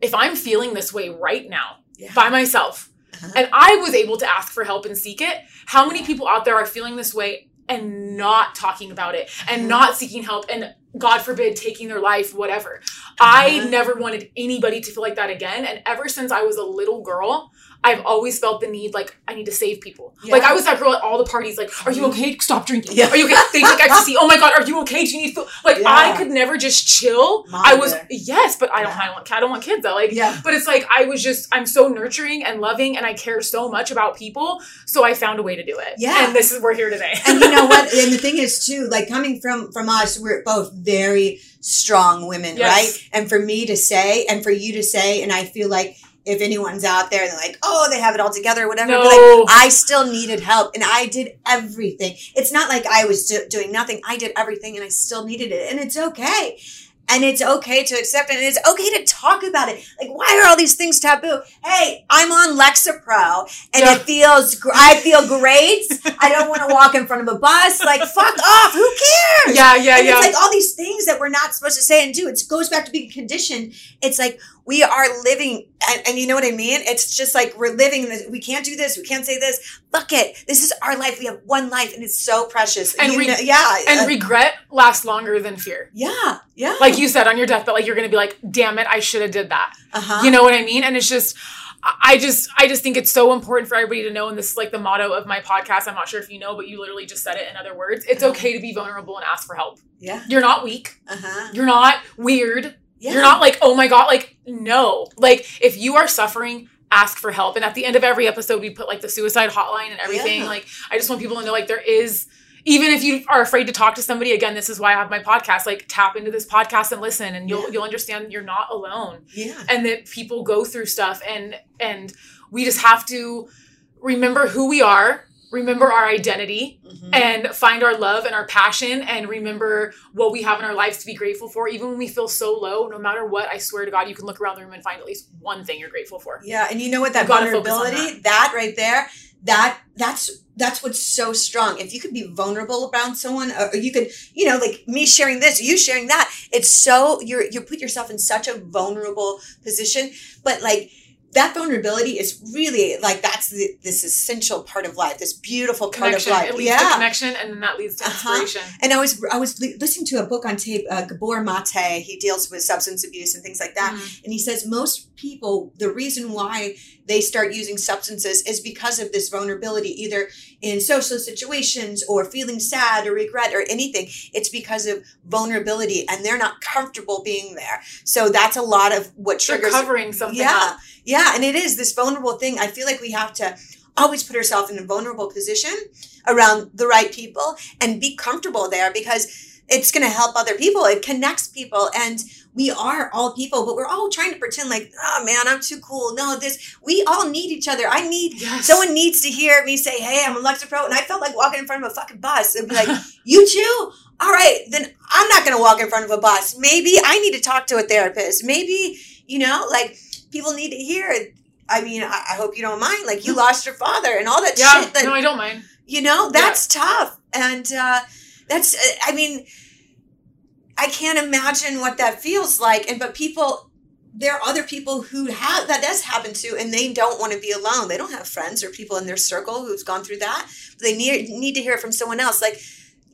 Speaker 1: if I'm feeling this way right now
Speaker 2: Yeah.
Speaker 1: by myself,
Speaker 2: Uh-huh.
Speaker 1: and I was able to ask for help and seek it, how many people out there are feeling this way and not talking about it and
Speaker 2: Mhm.
Speaker 1: not seeking help and God forbid taking their life, whatever. I
Speaker 2: Uh-huh.
Speaker 1: never wanted anybody to feel like that again. And ever since I was a little girl, I've always felt the need, like, I need to save people.
Speaker 2: Yeah.
Speaker 1: Like, I was that girl at all the parties, like, are you mm-hmm. okay? Stop drinking.
Speaker 2: Yeah.
Speaker 1: Are you okay? They take ecstasy. Oh my God, are you okay? Do you need food? Like,
Speaker 2: Yeah.
Speaker 1: I could never just chill. I was, yes, but I don't. I don't want, I don't want kids though. Like,
Speaker 2: Yeah.
Speaker 1: but it's like, I was just, I'm so nurturing and loving and I care so much about people. So I found a way to do it.
Speaker 2: Yeah.
Speaker 1: And this is, we're here today.
Speaker 2: and you know what? And the thing is too, like coming from from us, we're both very strong women,
Speaker 1: Yes.
Speaker 2: right? And for me to say, and for you to say, and I feel like if anyone's out there, they're like, oh, they have it all together, or whatever.
Speaker 1: No.
Speaker 2: But like, I still needed help, and I did everything. It's not like I was do- doing nothing. I did everything, and I still needed it, and it's okay. And it's okay to accept it. And it's okay to talk about it. Like, why are all these things taboo? Hey, I'm on Lexapro and
Speaker 1: Yeah.
Speaker 2: it feels, gr- I feel great. I don't want to walk in front of a bus. Like, fuck off. Who cares?
Speaker 1: yeah, yeah,
Speaker 2: and
Speaker 1: yeah.
Speaker 2: it's like all these things that we're not supposed to say and do. It goes back to being conditioned. It's like we are living, and, and you know what I mean? It's just like we're living this. We can't do this. We can't say this. Fuck it. This is our life. We have one life, and it's so precious.
Speaker 1: And
Speaker 2: You
Speaker 1: re-
Speaker 2: know- yeah,
Speaker 1: and
Speaker 2: uh,
Speaker 1: regret lasts longer than fear.
Speaker 2: yeah, yeah.
Speaker 1: Like you said on your deathbed, like you're gonna be like, damn it, I should have did that.
Speaker 2: uh-huh.
Speaker 1: You know what I mean? And it's just I I just I just think it's so important for everybody to know, and this is like the motto of my podcast. I'm not sure if you know, but you literally just said it in other words. It's okay to be vulnerable and ask for help.
Speaker 2: yeah,
Speaker 1: You're not weak.
Speaker 2: uh-huh.
Speaker 1: You're not weird.
Speaker 2: Yeah.
Speaker 1: You're not like, oh my God, like, no. Like, if you are suffering, ask for help. And at the end of every episode, we put like the suicide hotline and everything.
Speaker 2: Yeah.
Speaker 1: Like, I just want people to know, like, there is, even if you are afraid to talk to somebody, again, this is why I have my podcast. Like, tap into this podcast and listen, and you'll
Speaker 2: Yeah.
Speaker 1: you'll understand you're not alone,
Speaker 2: yeah.
Speaker 1: and that people go through stuff, and and we just have to remember who we are, remember our identity,
Speaker 2: Mhm.
Speaker 1: and find our love and our passion and remember what we have in our lives to be grateful for even when we feel so low no matter what i swear to god you can look around the room and find at least one thing you're grateful for
Speaker 2: Yeah, and you know what that
Speaker 1: You gotta focus
Speaker 2: vulnerability, that. right there, that that's that's what's so strong. If you could be vulnerable around someone, or you could, you know, like me sharing this, you sharing that, it's so you're you put yourself in such a vulnerable position. But like that vulnerability is really like that's the, this essential part of life, this beautiful part
Speaker 1: connection
Speaker 2: of life.
Speaker 1: it leads
Speaker 2: yeah.
Speaker 1: to connection and then that leads to
Speaker 2: Uh-huh.
Speaker 1: inspiration
Speaker 2: And I was I was li- listening to a book on tape, uh, Gabor Mate. He deals with substance abuse and things like that.
Speaker 1: Mhm.
Speaker 2: And he says most people, the reason why they start using substances is because of this vulnerability, either in social situations or feeling sad or regret or anything. It's because of vulnerability and they're not comfortable being there. So that's a lot of what triggers.
Speaker 1: They're covering something
Speaker 2: yeah.
Speaker 1: up
Speaker 2: Yeah. And it is this vulnerable thing. I feel like we have to always put ourselves in a vulnerable position around the right people and be comfortable there because it's going to help other people. It connects people. And we are all people, but we're all trying to pretend like, oh man, I'm too cool. No, this, we all need each other. I need,
Speaker 1: yes
Speaker 2: someone needs to hear me say, hey, I'm on Lexapro. And I felt like walking in front of a fucking bus. It'd be like, you too? All right, then I'm not going to walk in front of a bus. Maybe I need to talk to a therapist. Maybe, you know, like people need to hear. I mean, I, I hope you don't mind. Like you lost your father and all that
Speaker 1: yeah
Speaker 2: shit. That,
Speaker 1: no i don't mind
Speaker 2: you know, that's tough. And uh, that's, uh, I mean, I can't imagine what that feels like. And, but people, there are other people who have, that does happen to, and they don't want to be alone. They don't have friends or people in their circle who's gone through that. They need, need to hear it from someone else. Like,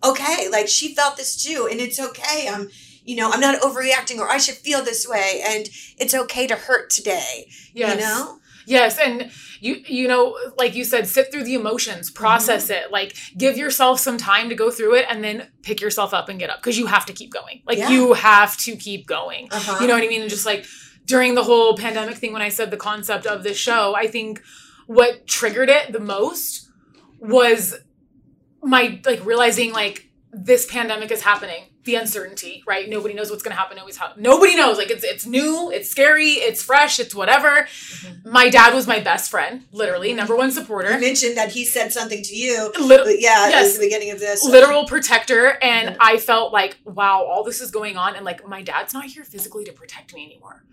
Speaker 2: okay, like she felt this too, and it's okay. I'm, you know, I'm not overreacting or I should feel this way. And it's okay to hurt today,
Speaker 1: yes
Speaker 2: you know?
Speaker 1: Yes, and you you know, like you said, sit through the emotions, process
Speaker 2: Mm-hmm.
Speaker 1: it, like give yourself some time to go through it, and then pick yourself up and get up because you have to keep going. Like
Speaker 2: Yeah.
Speaker 1: you have to keep going.
Speaker 2: Uh-huh.
Speaker 1: You know what I mean? And just like during the whole pandemic thing, when I said the concept of this show, I think what triggered it the most was my like realizing like this pandemic is happening the uncertainty right nobody knows what's going to happen nobody's nobody knows like it's it's new it's scary it's fresh it's whatever mm-hmm. my dad was my best friend literally number one
Speaker 2: You
Speaker 1: supporter
Speaker 2: mentioned that he said something to you.
Speaker 1: Lit-
Speaker 2: yeah,
Speaker 1: Yes.
Speaker 2: at the beginning of this.
Speaker 1: literal protector and i felt like wow all this is going on and like my dad's not here physically to protect me anymore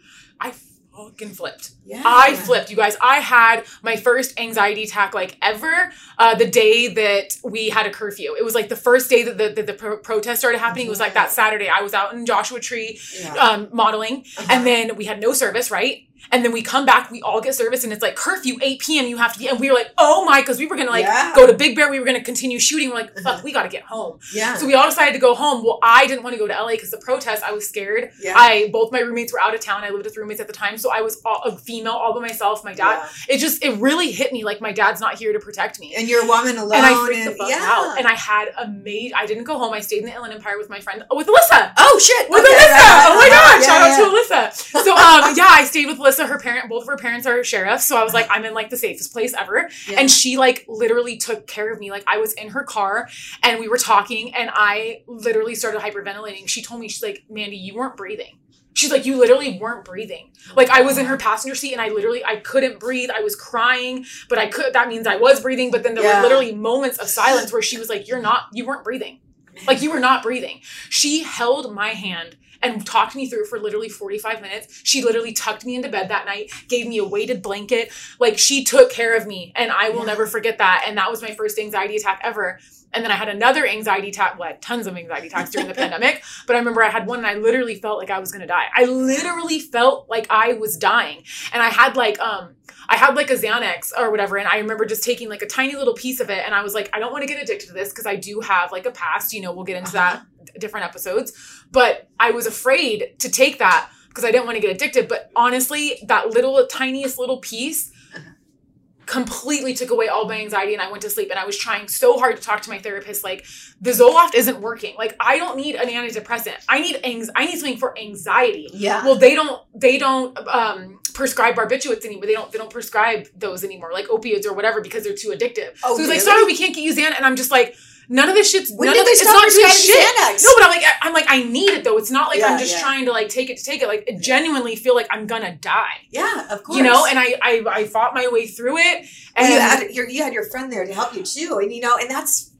Speaker 1: i fucking flipped
Speaker 2: Yeah.
Speaker 1: I flipped, you guys. I had my first anxiety attack like ever uh, the day that we had a curfew. It was like the first day that the, that the pro- protest started happening. It was like that Saturday. I was out in Joshua Tree
Speaker 2: Yeah.
Speaker 1: um, modeling,
Speaker 2: Uh-huh.
Speaker 1: and then we had no service, right? And then we come back, we all get service, and it's like curfew, 8 p.m. You have to be. And we were like, oh my, because we were gonna like
Speaker 2: Yeah.
Speaker 1: go to Big Bear, we were gonna continue shooting. We're like, fuck, we gotta get home.
Speaker 2: Yeah.
Speaker 1: So we all decided to go home. Well, I didn't want to go to LA because the protest, I was scared.
Speaker 2: yeah.
Speaker 1: I both my roommates were out of town. I lived with roommates at the time, so I was all, a female all by myself. My dad,
Speaker 2: Yeah.
Speaker 1: it just it really hit me like my dad's not here to protect me.
Speaker 2: And you're a woman alone.
Speaker 1: And I freaked the fuck
Speaker 2: yeah.
Speaker 1: out. And I had a maid. I didn't go home. I stayed in the Inland Empire with my friend, oh, with Alyssa.
Speaker 2: oh shit.
Speaker 1: With
Speaker 2: Okay,
Speaker 1: Alyssa.
Speaker 2: right,
Speaker 1: Oh my
Speaker 2: right,
Speaker 1: god! Shout out to Alyssa. So um yeah, I stayed with Alyssa. Her parent, both of her parents are sheriffs. So I was like, I'm in like the safest place ever.
Speaker 2: Yeah.
Speaker 1: And she like literally took care of me. Like I was in her car and we were talking and I literally started hyperventilating. She told me, she's like, Mandy, you weren't breathing. She's like, you literally weren't breathing. Like I was in her passenger seat and I literally I couldn't breathe. I was crying, but I could that means I was breathing. But then there
Speaker 2: Yeah.
Speaker 1: were literally moments of silence where she was like, You're not, you weren't breathing. Like you were not breathing. She held my hand and talked me through for literally 45 minutes. She literally tucked me into bed that night, gave me a weighted blanket. Like she took care of me. And I will
Speaker 2: Yeah.
Speaker 1: never forget that. And that was my first anxiety attack ever. And then I had another anxiety attack, well, tons of anxiety attacks during the pandemic. But I remember I had one and I literally felt like I was gonna die. I literally felt like I was dying. And I had like um I had like a Xanax or whatever, and I remember just taking like a tiny little piece of it, and I was like, I don't want to get addicted to this because I do have like a past. You know, we'll get into that d- different episodes, but I was afraid to take that because I didn't want to get addicted. But honestly, that little tiniest little piece completely took away all my anxiety and I went to sleep and I was trying so hard to talk to my therapist like the Zoloft isn't working like I don't need an antidepressant I need anx- I need something for anxiety
Speaker 2: Yeah.
Speaker 1: well they don't they don't um prescribe barbiturates anymore they don't they don't prescribe those anymore like opioids or whatever because they're too addictive.
Speaker 2: Oh,
Speaker 1: so he's like sorry we can't get you Xanax and I'm just like none of this shit's
Speaker 2: when
Speaker 1: none
Speaker 2: did
Speaker 1: of
Speaker 2: they
Speaker 1: it's not doing shit.
Speaker 2: Xanax?
Speaker 1: no but I'm like I'm like I need it though. It's not like
Speaker 2: Yeah,
Speaker 1: I'm just
Speaker 2: yeah.
Speaker 1: trying to like take it to take it. Like I genuinely feel like I'm gonna die.
Speaker 2: Yeah, of course.
Speaker 1: you know and I, I I fought my way through it and
Speaker 2: Well, you had your you had your friend there to help you too, and you know, and that's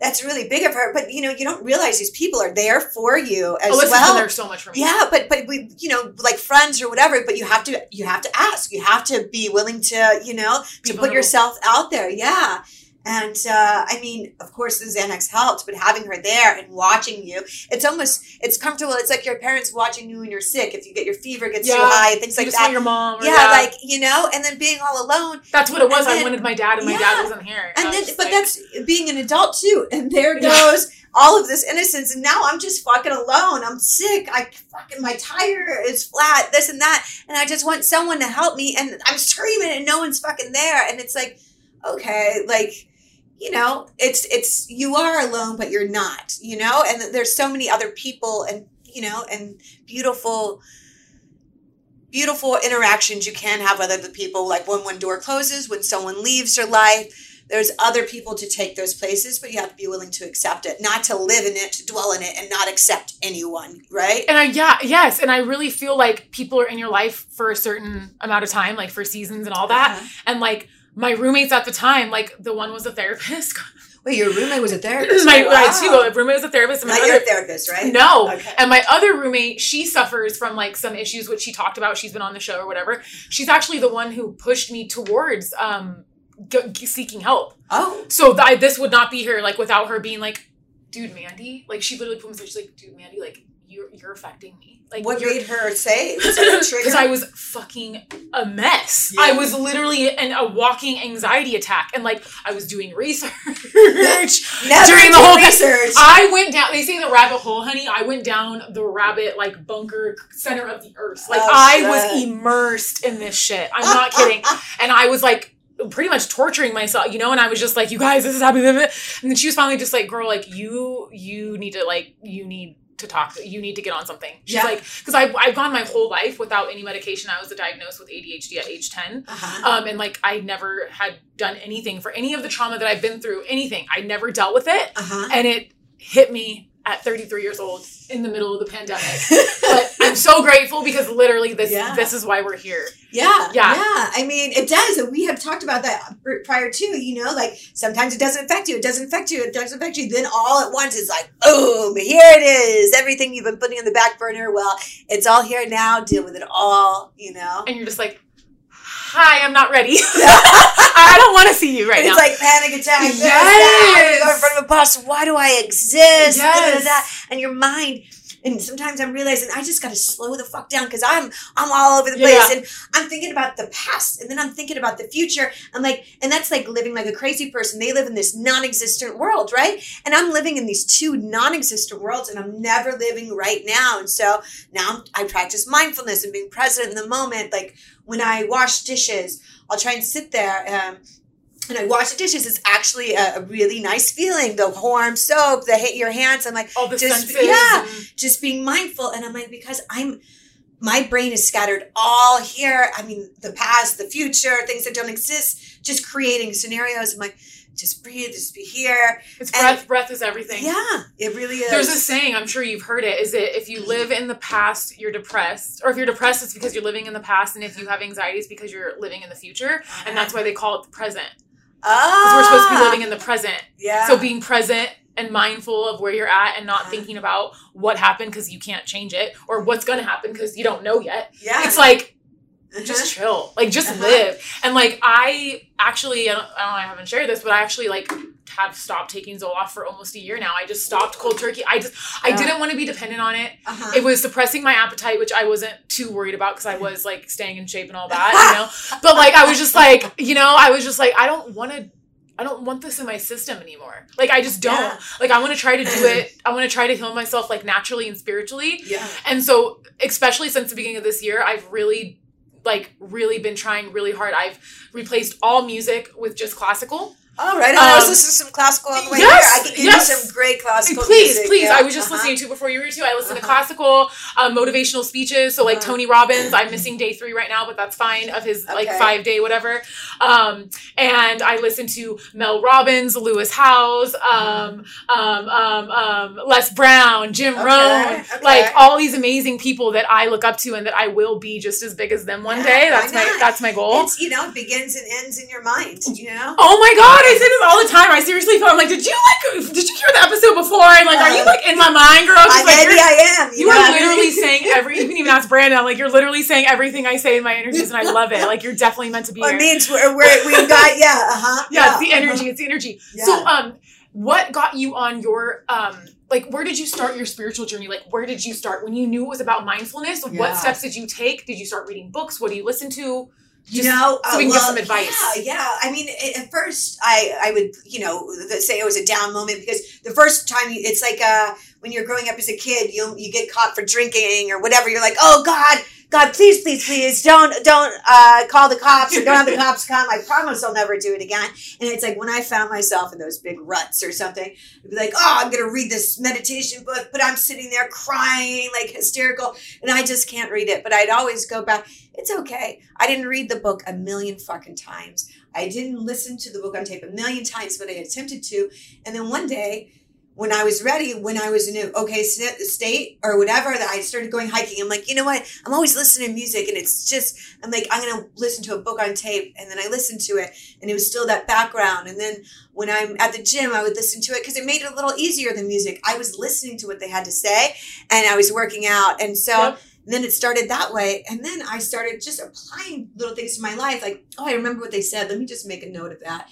Speaker 2: that's really big of her. But you know, you don't realize these people are there for you as oh,
Speaker 1: Alyssa's
Speaker 2: well.
Speaker 1: been there so much for me
Speaker 2: Yeah, but but we you know like friends or whatever. But you have to you have to ask. You have to be willing to you know to put yourself out there. Yeah. And uh, I mean, of course, the Xanax helped, but having her there and watching you, it's almost it's comfortable. It's like your parents watching you when you're sick. If you get your fever gets too
Speaker 1: Yeah.
Speaker 2: high, things
Speaker 1: You
Speaker 2: like
Speaker 1: just want
Speaker 2: that.
Speaker 1: your mom
Speaker 2: Yeah,
Speaker 1: dad.
Speaker 2: like you know, and then being all alone,
Speaker 1: that's what it was
Speaker 2: and
Speaker 1: I wanted my dad and my
Speaker 2: Yeah.
Speaker 1: dad wasn't here
Speaker 2: and
Speaker 1: was
Speaker 2: then but
Speaker 1: like-
Speaker 2: that's being an adult too and there
Speaker 1: Yeah.
Speaker 2: goes all of this innocence and now i'm just fucking alone i'm sick i fucking my tire is flat this and that and i just want someone to help me and i'm screaming and no one's fucking there and it's like okay like you know it's it's you are alone but you're not you know? And there's so many other people and you know and beautiful beautiful interactions you can have with other people. Like when one door closes when someone leaves your life there's other people to take those places but you have to be willing to accept it. Not to live in it to dwell in it and not accept anyone right?
Speaker 1: And I yeah yes. And I really feel like people are in your life for a certain amount of time like for seasons and all that.
Speaker 2: Uh-huh.
Speaker 1: and like my roommates at the time like the one was a therapist
Speaker 2: wait your roommate was a therapist
Speaker 1: my
Speaker 2: Oh,
Speaker 1: I
Speaker 2: wow.
Speaker 1: too a roommate was a therapist and
Speaker 2: not
Speaker 1: other
Speaker 2: your therapist right
Speaker 1: No.
Speaker 2: okay
Speaker 1: And my other roommate, she suffers from like some issues, which she talked about. She's been on the show or whatever. She's actually the one who pushed me towards um, g- g- seeking help.
Speaker 2: oh
Speaker 1: So th- I, this would not be her like without her being like, dude, Mandy. Like she literally put me. She's like, dude, Mandy, like you're you're affecting me. Like
Speaker 2: what made her say was it a trigger
Speaker 1: because I was fucking a mess.
Speaker 2: Yeah.
Speaker 1: I was literally in a walking anxiety attack, and like I was doing research during the whole
Speaker 2: research
Speaker 1: I went down. They say the rabbit hole, honey. I went down the rabbit like bunker center of the earth. Like
Speaker 2: Oh,
Speaker 1: I was immersed in this shit. I'm not kidding. And I was like pretty much torturing myself, you know. And I was just like, you guys, this is happening. And then she was finally just like, girl, like you, you need to like, you need to talk. You need to get on something. She's
Speaker 2: Yeah.
Speaker 1: like, because I've I've gone my whole life without any medication. I was diagnosed with ADHD at age ten.
Speaker 2: uh-huh.
Speaker 1: Um, and like I never had done anything for any of the trauma that I've been through, anything. I never dealt with it.
Speaker 2: Uh-huh.
Speaker 1: And it hit me at 33 years old in the middle of the pandemic. But I'm so grateful because literally this
Speaker 2: Yeah.
Speaker 1: this is why we're here.
Speaker 2: Yeah,
Speaker 1: Yeah.
Speaker 2: yeah. I mean, it does. We have talked about that prior too. You know, like sometimes it doesn't affect you. It doesn't affect you. It doesn't affect you. Then all at once, it's like, boom! Here it is. Everything you've been putting on the back burner. Well, it's all here now. Deal with it all. You know.
Speaker 1: And you're just like, hi, I'm not ready. I don't want to see you right
Speaker 2: And
Speaker 1: now.
Speaker 2: it's like panic attack. this,
Speaker 1: Yes.
Speaker 2: that, in front of a bus. Why do I exist? Da, da, da,
Speaker 1: Yes.
Speaker 2: da. And your mind, and sometimes I'm realizing I just got to slow the fuck down because I'm I'm all over the place,
Speaker 1: Yeah.
Speaker 2: and I'm thinking about the past, and then I'm thinking about the future. I'm like, and that's like living like a crazy person. They live in this non-existent world, right? And I'm living in these two non-existent worlds, and I'm never living right now. And so now I practice mindfulness and being present in the moment. Like when I wash dishes, I'll try and sit there. Um, and I wash the dishes. It's actually a, really nice feeling. The warm soap, the hit your hands. I'm like
Speaker 1: All the
Speaker 2: Just-
Speaker 1: senses.
Speaker 2: yeah. just being mindful. And I'm like because I'm my brain is scattered all here. I mean, the past, the future, things that don't exist. Just creating scenarios. I'm like, just breathe, just be here.
Speaker 1: It's
Speaker 2: And-
Speaker 1: breath. breath is everything.
Speaker 2: Yeah, it really is.
Speaker 1: There's a saying, I'm sure you've heard it, is that if you mm-hmm. live in the past, you're depressed. Or if you're depressed, it's because you're living in the past. And if you have anxiety, it's because you're living in the future. And uh-huh. that's why they call it the present. Because
Speaker 2: oh,
Speaker 1: we're supposed to be living in the present.
Speaker 2: Yeah.
Speaker 1: So being present and mindful of where you're at and not
Speaker 2: Uh-huh.
Speaker 1: thinking about what happened because you can't change it or what's going to happen because you don't know yet.
Speaker 2: yeah.
Speaker 1: It's like. Just chill. Like, just
Speaker 2: Uh-huh.
Speaker 1: live. And like, I actually, I don't, I don't know, I haven't shared this, but I actually like have stopped taking Zoloft for almost a year now. I just stopped cold turkey. I just, I
Speaker 2: Yeah.
Speaker 1: didn't want to be dependent on it.
Speaker 2: uh-huh.
Speaker 1: It was suppressing my appetite, which I wasn't too worried about because I was like staying in shape and all that, you know. But like, I was just like, you know, I was just like, I don't want to. I don't want this in my system anymore. Like I just don't.
Speaker 2: Yeah.
Speaker 1: Like I want to try to do it. I want to try to heal myself like naturally and spiritually.
Speaker 2: yeah.
Speaker 1: And so, especially since the beginning of this year, I've really like really been trying really hard. I've replaced all music with just classical.
Speaker 2: All right. I was
Speaker 1: Um,
Speaker 2: listening to some classical on the way
Speaker 1: yes,
Speaker 2: here. I can give
Speaker 1: yes.
Speaker 2: you some great classical
Speaker 1: please,
Speaker 2: music.
Speaker 1: please.
Speaker 2: Yeah.
Speaker 1: I was just
Speaker 2: Uh-huh.
Speaker 1: listening to before you were too. I listen to
Speaker 2: Uh-huh.
Speaker 1: classical, um, motivational speeches. So like
Speaker 2: Uh-huh.
Speaker 1: Tony Robbins. I'm missing day three right now, but that's fine of his like five day whatever. Um, and I listen to Mel Robbins, Lewis Howes, um, um, um, um, Les Brown, Jim
Speaker 2: Okay,
Speaker 1: Rohn,
Speaker 2: okay.
Speaker 1: like all these amazing people that I look up to and that I will be just as big as them one
Speaker 2: Yeah,
Speaker 1: day. That's my that's my goal.
Speaker 2: It's you know, it begins and ends in your mind. You know.
Speaker 1: Oh my god, I say this all the time. I seriously feel I'm like, did you like did you hear the episode before? And like, are you like in my mind, girl?
Speaker 2: I,
Speaker 1: like,
Speaker 2: maybe I am.
Speaker 1: you are literally saying every. You can even ask Brandon. I'm like, you're literally saying everything I say in my interviews, and I love it. Like, you're definitely meant to be
Speaker 2: Well,
Speaker 1: here.
Speaker 2: it means we're, we're we got yeah. Uh huh.
Speaker 1: yeah, it's the energy. It's the energy.
Speaker 2: Yeah.
Speaker 1: So, um, what got you on your um? Like, where did you start your spiritual journey? Like, where did you start when you knew it was about mindfulness?
Speaker 2: Yeah.
Speaker 1: What steps did you take? Did you start reading books? What do you listen to?
Speaker 2: You know,
Speaker 1: so we can give some advice.
Speaker 2: Yeah, yeah. I mean, at first, I I would you know say it was a down moment because the first time you, it's like uh when you're growing up as a kid, you you get caught for drinking or whatever. You're like, oh God, God, please, please, please, don't don't uh, call the cops or don't have the cops come. I promise I'll never do it again. And it's like when I found myself in those big ruts or something, I'd be like, oh, I'm gonna read this meditation book, but I'm sitting there crying like hysterical, and I just can't read it. But I'd always go back. It's okay. I didn't read the book a million fucking times. I didn't listen to the book on tape a million times, but I attempted to. And then one day, when I was ready, when I was in an okay st- state or whatever, that I started going hiking. I'm like, you know what? I'm always listening to music, and it's just, I'm like, I'm gonna listen to a book on tape, and then I listened to it, and it was still that background. And then when I'm at the gym, I would listen to it because it made it a little easier than music. I was listening to what they had to say, and I was working out, and so.
Speaker 1: Yep.
Speaker 2: then it started that way. And then I started just applying little things to my life. Like, oh, I remember what they said. Let me just make a note of that.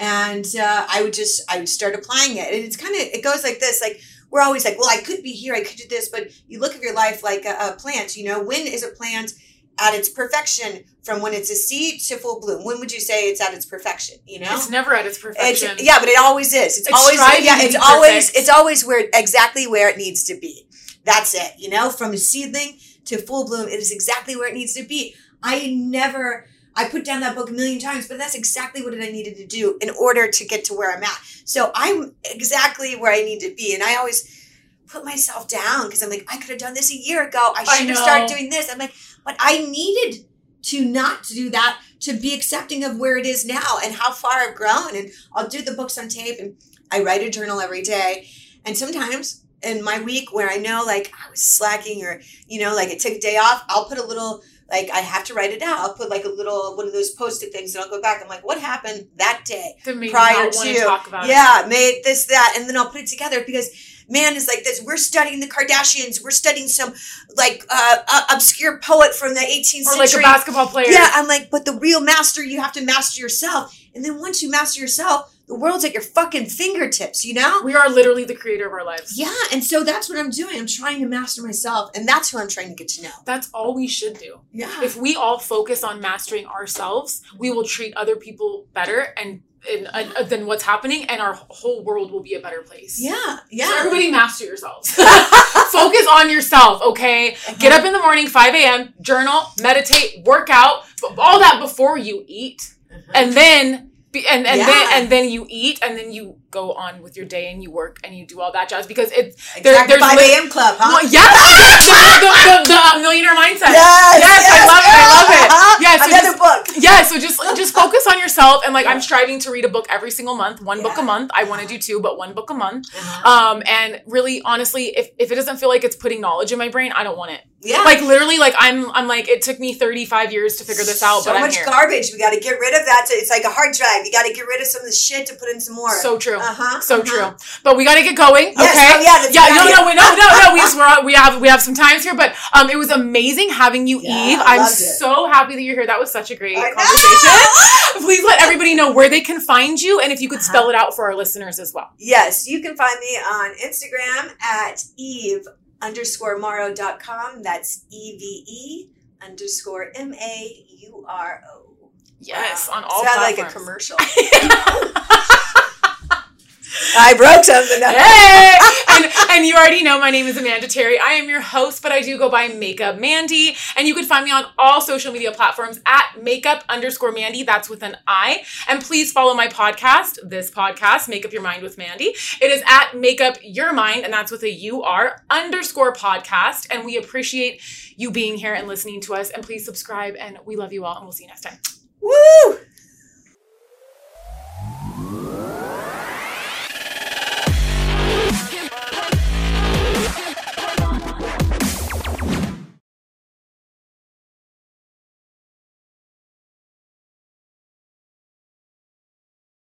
Speaker 2: And uh, I would just, I would start applying it. And it's kind of, it goes like this. Like, we're always like, well, I could be here. I could do this. But you look at your life like a, a plant, you know, when is a plant at its perfection from when it's a seed to full bloom? When would you say it's at its perfection? You know?
Speaker 1: It's never at its perfection.
Speaker 2: It's, yeah, but it always is. It's,
Speaker 1: It's
Speaker 2: always yeah. It's always
Speaker 1: perfect.
Speaker 2: it's always where exactly where it needs to be. That's it. You know, from a seedling to full bloom, it is exactly where it needs to be. I never. I put down that book a million times, but that's exactly what I needed to do in order to get to where I'm at. So I'm exactly where I need to be, and I always put myself down because I'm like, I could have done this a year ago. I
Speaker 1: I
Speaker 2: should have started doing this. I'm like, but I needed to not do that to be accepting of where it is now and how far I've grown. And I'll do the books on tape and I write a journal every day. And sometimes in my week where I know like I was slacking or, you know, like I took a day off, I'll put a little, like I have to write it out. I'll put like a little, one of those post-it things and I'll go back. I'm like, what happened that day?
Speaker 1: to
Speaker 2: prior
Speaker 1: you not want
Speaker 2: to-
Speaker 1: to talk about it.
Speaker 2: yeah, made this, that. And then I'll put it together because man is like this. We're studying the Kardashians. We're studying some like uh, uh, obscure poet from the 18th
Speaker 1: Or like a
Speaker 2: century.
Speaker 1: basketball player.
Speaker 2: Yeah, I'm like, but the real master, you have to master yourself. And then once you master yourself, the world's at your fucking fingertips, you know?
Speaker 1: We are literally the creator of our lives.
Speaker 2: Yeah, and so that's what I'm doing. I'm trying to master myself, and that's who I'm trying to get to know.
Speaker 1: That's all we should do.
Speaker 2: Yeah.
Speaker 1: If we all focus on mastering ourselves, we will treat other people better and, and, and uh, than what's happening, and our whole world will be a better place.
Speaker 2: yeah, yeah.
Speaker 1: So everybody master yourselves. Focus on yourself, okay? Uh-huh. Get up in the morning, 5 a.m., journal, meditate, work out, all that before you eat. Uh-huh. And then be- and, and
Speaker 2: Yeah.
Speaker 1: then and then you eat and then you go on with your day and you work and you do all that jazz because it's
Speaker 2: exactly.
Speaker 1: there- there's
Speaker 2: 5
Speaker 1: li-
Speaker 2: a.m. club, huh?
Speaker 1: well, yes the, the, the, the millionaire mindset
Speaker 2: Yes,
Speaker 1: yes, I love it I love it
Speaker 2: Uh-huh.
Speaker 1: yeah so
Speaker 2: Another
Speaker 1: just,
Speaker 2: book.
Speaker 1: yeah so just just focus on yourself and like I'm striving to read a book every single month one book a month I want to do two but one book a month
Speaker 2: Uh-huh.
Speaker 1: um and really honestly if, if it doesn't feel like it's putting knowledge in my brain I don't want it
Speaker 2: Yeah.
Speaker 1: like literally like I'm I'm like it took me 35 years to figure this out
Speaker 2: so
Speaker 1: but I'm
Speaker 2: much garbage. We got to get rid of that. It's like a hard drive. You got to get rid of some of the shit to put in some more.
Speaker 1: so true
Speaker 2: uh-huh,
Speaker 1: so
Speaker 2: uh-huh.
Speaker 1: true but we got to get going
Speaker 2: Yes,
Speaker 1: okay
Speaker 2: oh, yeah,
Speaker 1: yeah no no we- no no no we just we're, we have we have some times here but um it was amazing having you
Speaker 2: Yeah,
Speaker 1: eve i'm
Speaker 2: it.
Speaker 1: so happy that you're here that was such a great
Speaker 2: I
Speaker 1: conversation please let everybody know where they can find you and if you could
Speaker 2: Uh-huh.
Speaker 1: spell it out for our listeners as well
Speaker 2: Yes, you can find me on Instagram at eve underscore mauro.com. That's E V E underscore M A U R O.
Speaker 1: yes
Speaker 2: Wow.
Speaker 1: on all
Speaker 2: Sound like a commercial. I broke something.
Speaker 1: hey! and, and you already know my name is Amanda Terry. I am your host, but I do go by Makeup Mandy. And you can find me on all social media platforms at makeup underscore Mandy. That's with an I. And please follow my podcast, this podcast, Make Up Your Mind with Mandy. It is at Makeup Your Mind, and that's with a U R underscore podcast. And we appreciate you being here and listening to us. And please subscribe. And we love you all, and we'll see you next time.
Speaker 2: Woo!